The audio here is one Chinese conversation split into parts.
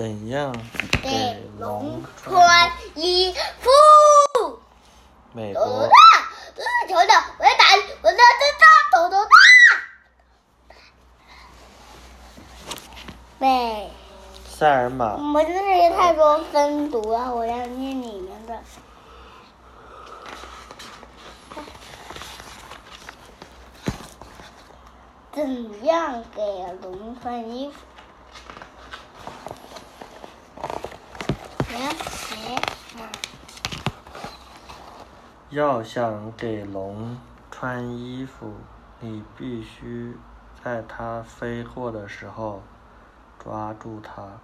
怎样给龙龙穿衣服。美国哒，这是球的，我要打，我要这这抖抖哒。对，塞尔玛我这里太多分读了，我要念里面的。怎样给龙穿衣服？要想给龙穿衣服，你必须在它飞过的时候抓住它。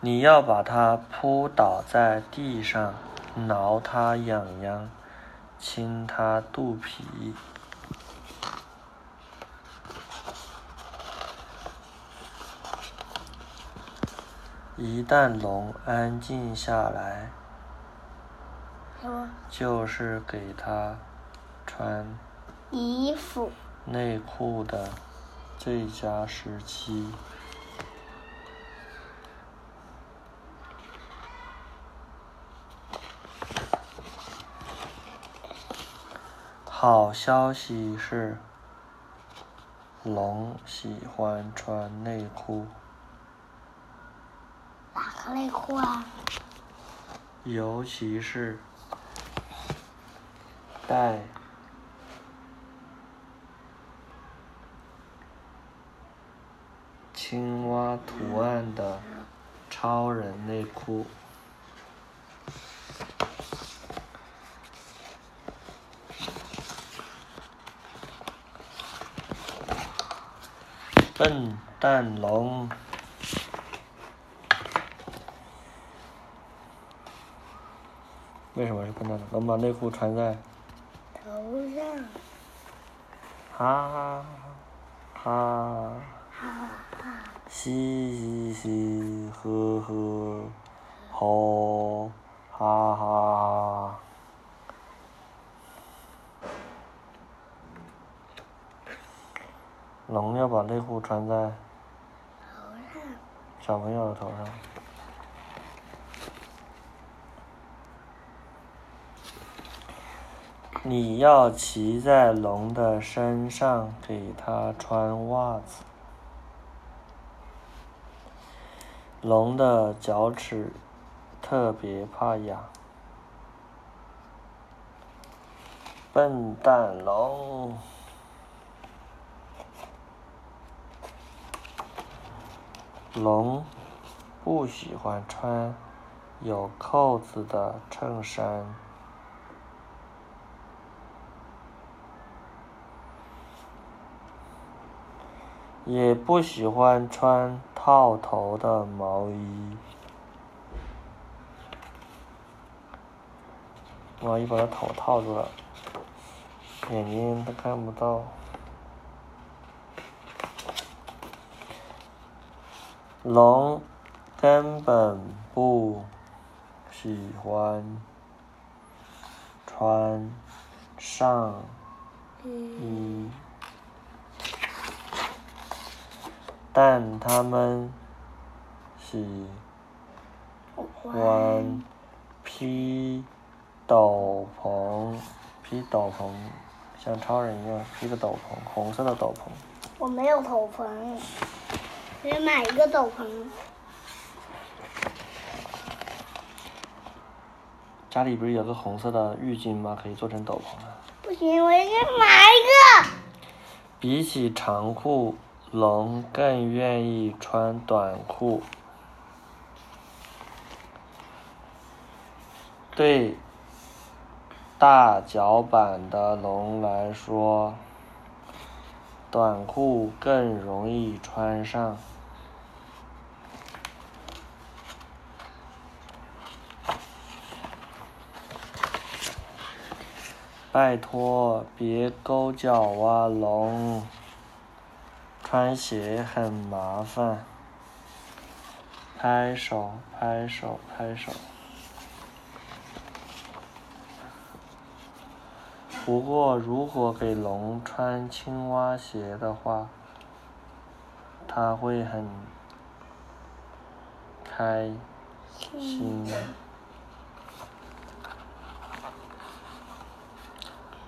你要把它扑倒在地上，挠它痒痒，亲它肚皮。一旦龙安静下来，就是给它穿衣服？内裤的最佳时期。好消息是，龙喜欢穿内裤，内裤啊？尤其是带青蛙图案的超人内裤。笨蛋龙，为什么是笨蛋龙？龙把内裤穿在头上。哈哈哈哈。嘻嘻嘻，呵呵，吼，哈哈。龙要把内裤穿在。小朋友的头上。你要骑在龙的身上，给它穿袜子。龙的脚趾特别怕痒。笨蛋龙。龙不喜欢穿有扣子的衬衫。也不喜欢穿套头的毛衣。毛衣把它头套住了，眼睛都看不到。龙根本不喜欢穿上衣。但他们喜欢披斗篷，披斗篷，像超人一样披个斗篷，红色的斗篷。我没有斗篷，我要买一个斗篷。家里不是有个红色的浴巾吗？可以做成斗篷啊。不行，我要买一个。比起长裤，龙更愿意穿短裤。对大脚板的龙来说，短裤更容易穿上。拜托，别勾脚啊，龙！穿鞋很麻烦。拍手，拍手，拍手。不过，如果给龙穿青蛙鞋的话，它会很开心。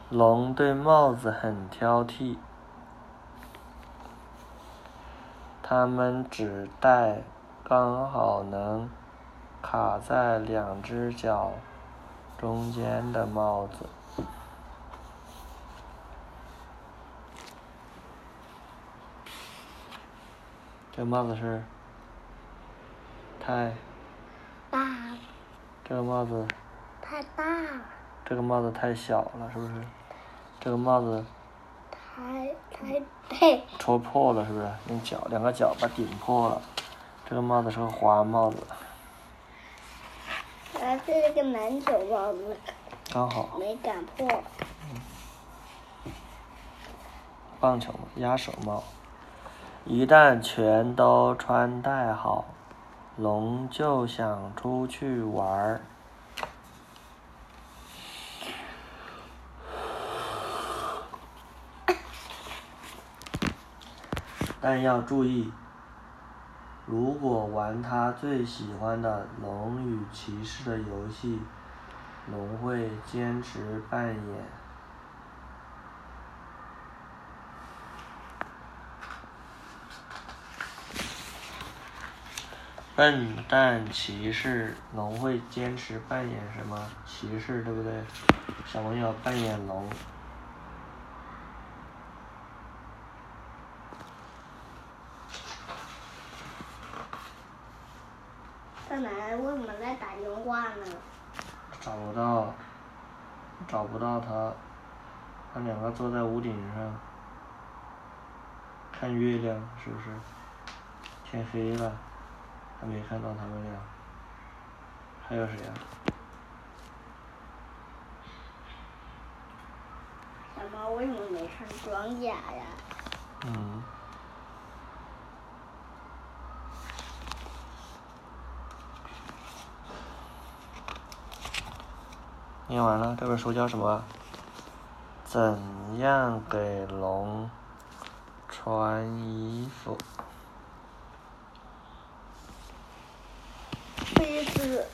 龙对帽子很挑剔，它们只戴刚好能卡在两只脚中间的帽子。这帽子是太大，这个帽子太大了，这个帽子太小了，是不是？这个帽子戳破了，是不是？用脚两个脚把顶破了。这个帽子是个花帽子，啊，这是个篮球帽子，刚好没敢破。棒球帽、鸭舌帽。一旦全都穿戴好，龙就想出去玩儿。但要注意，如果玩他最喜欢的《龙与骑士》的游戏，龙会坚持扮演。笨蛋骑士，龙会坚持扮演什么骑士，对不对？小朋友扮演龙。奶奶为什么在打电话呢？找不到，找不到他，他两个坐在屋顶上，看月亮，是不是？天黑了，还没看到他们俩。还有谁呀、小猫为什么没穿装甲呀？嗯。念完了，这本书叫什么？怎样给龙穿衣服？杯子。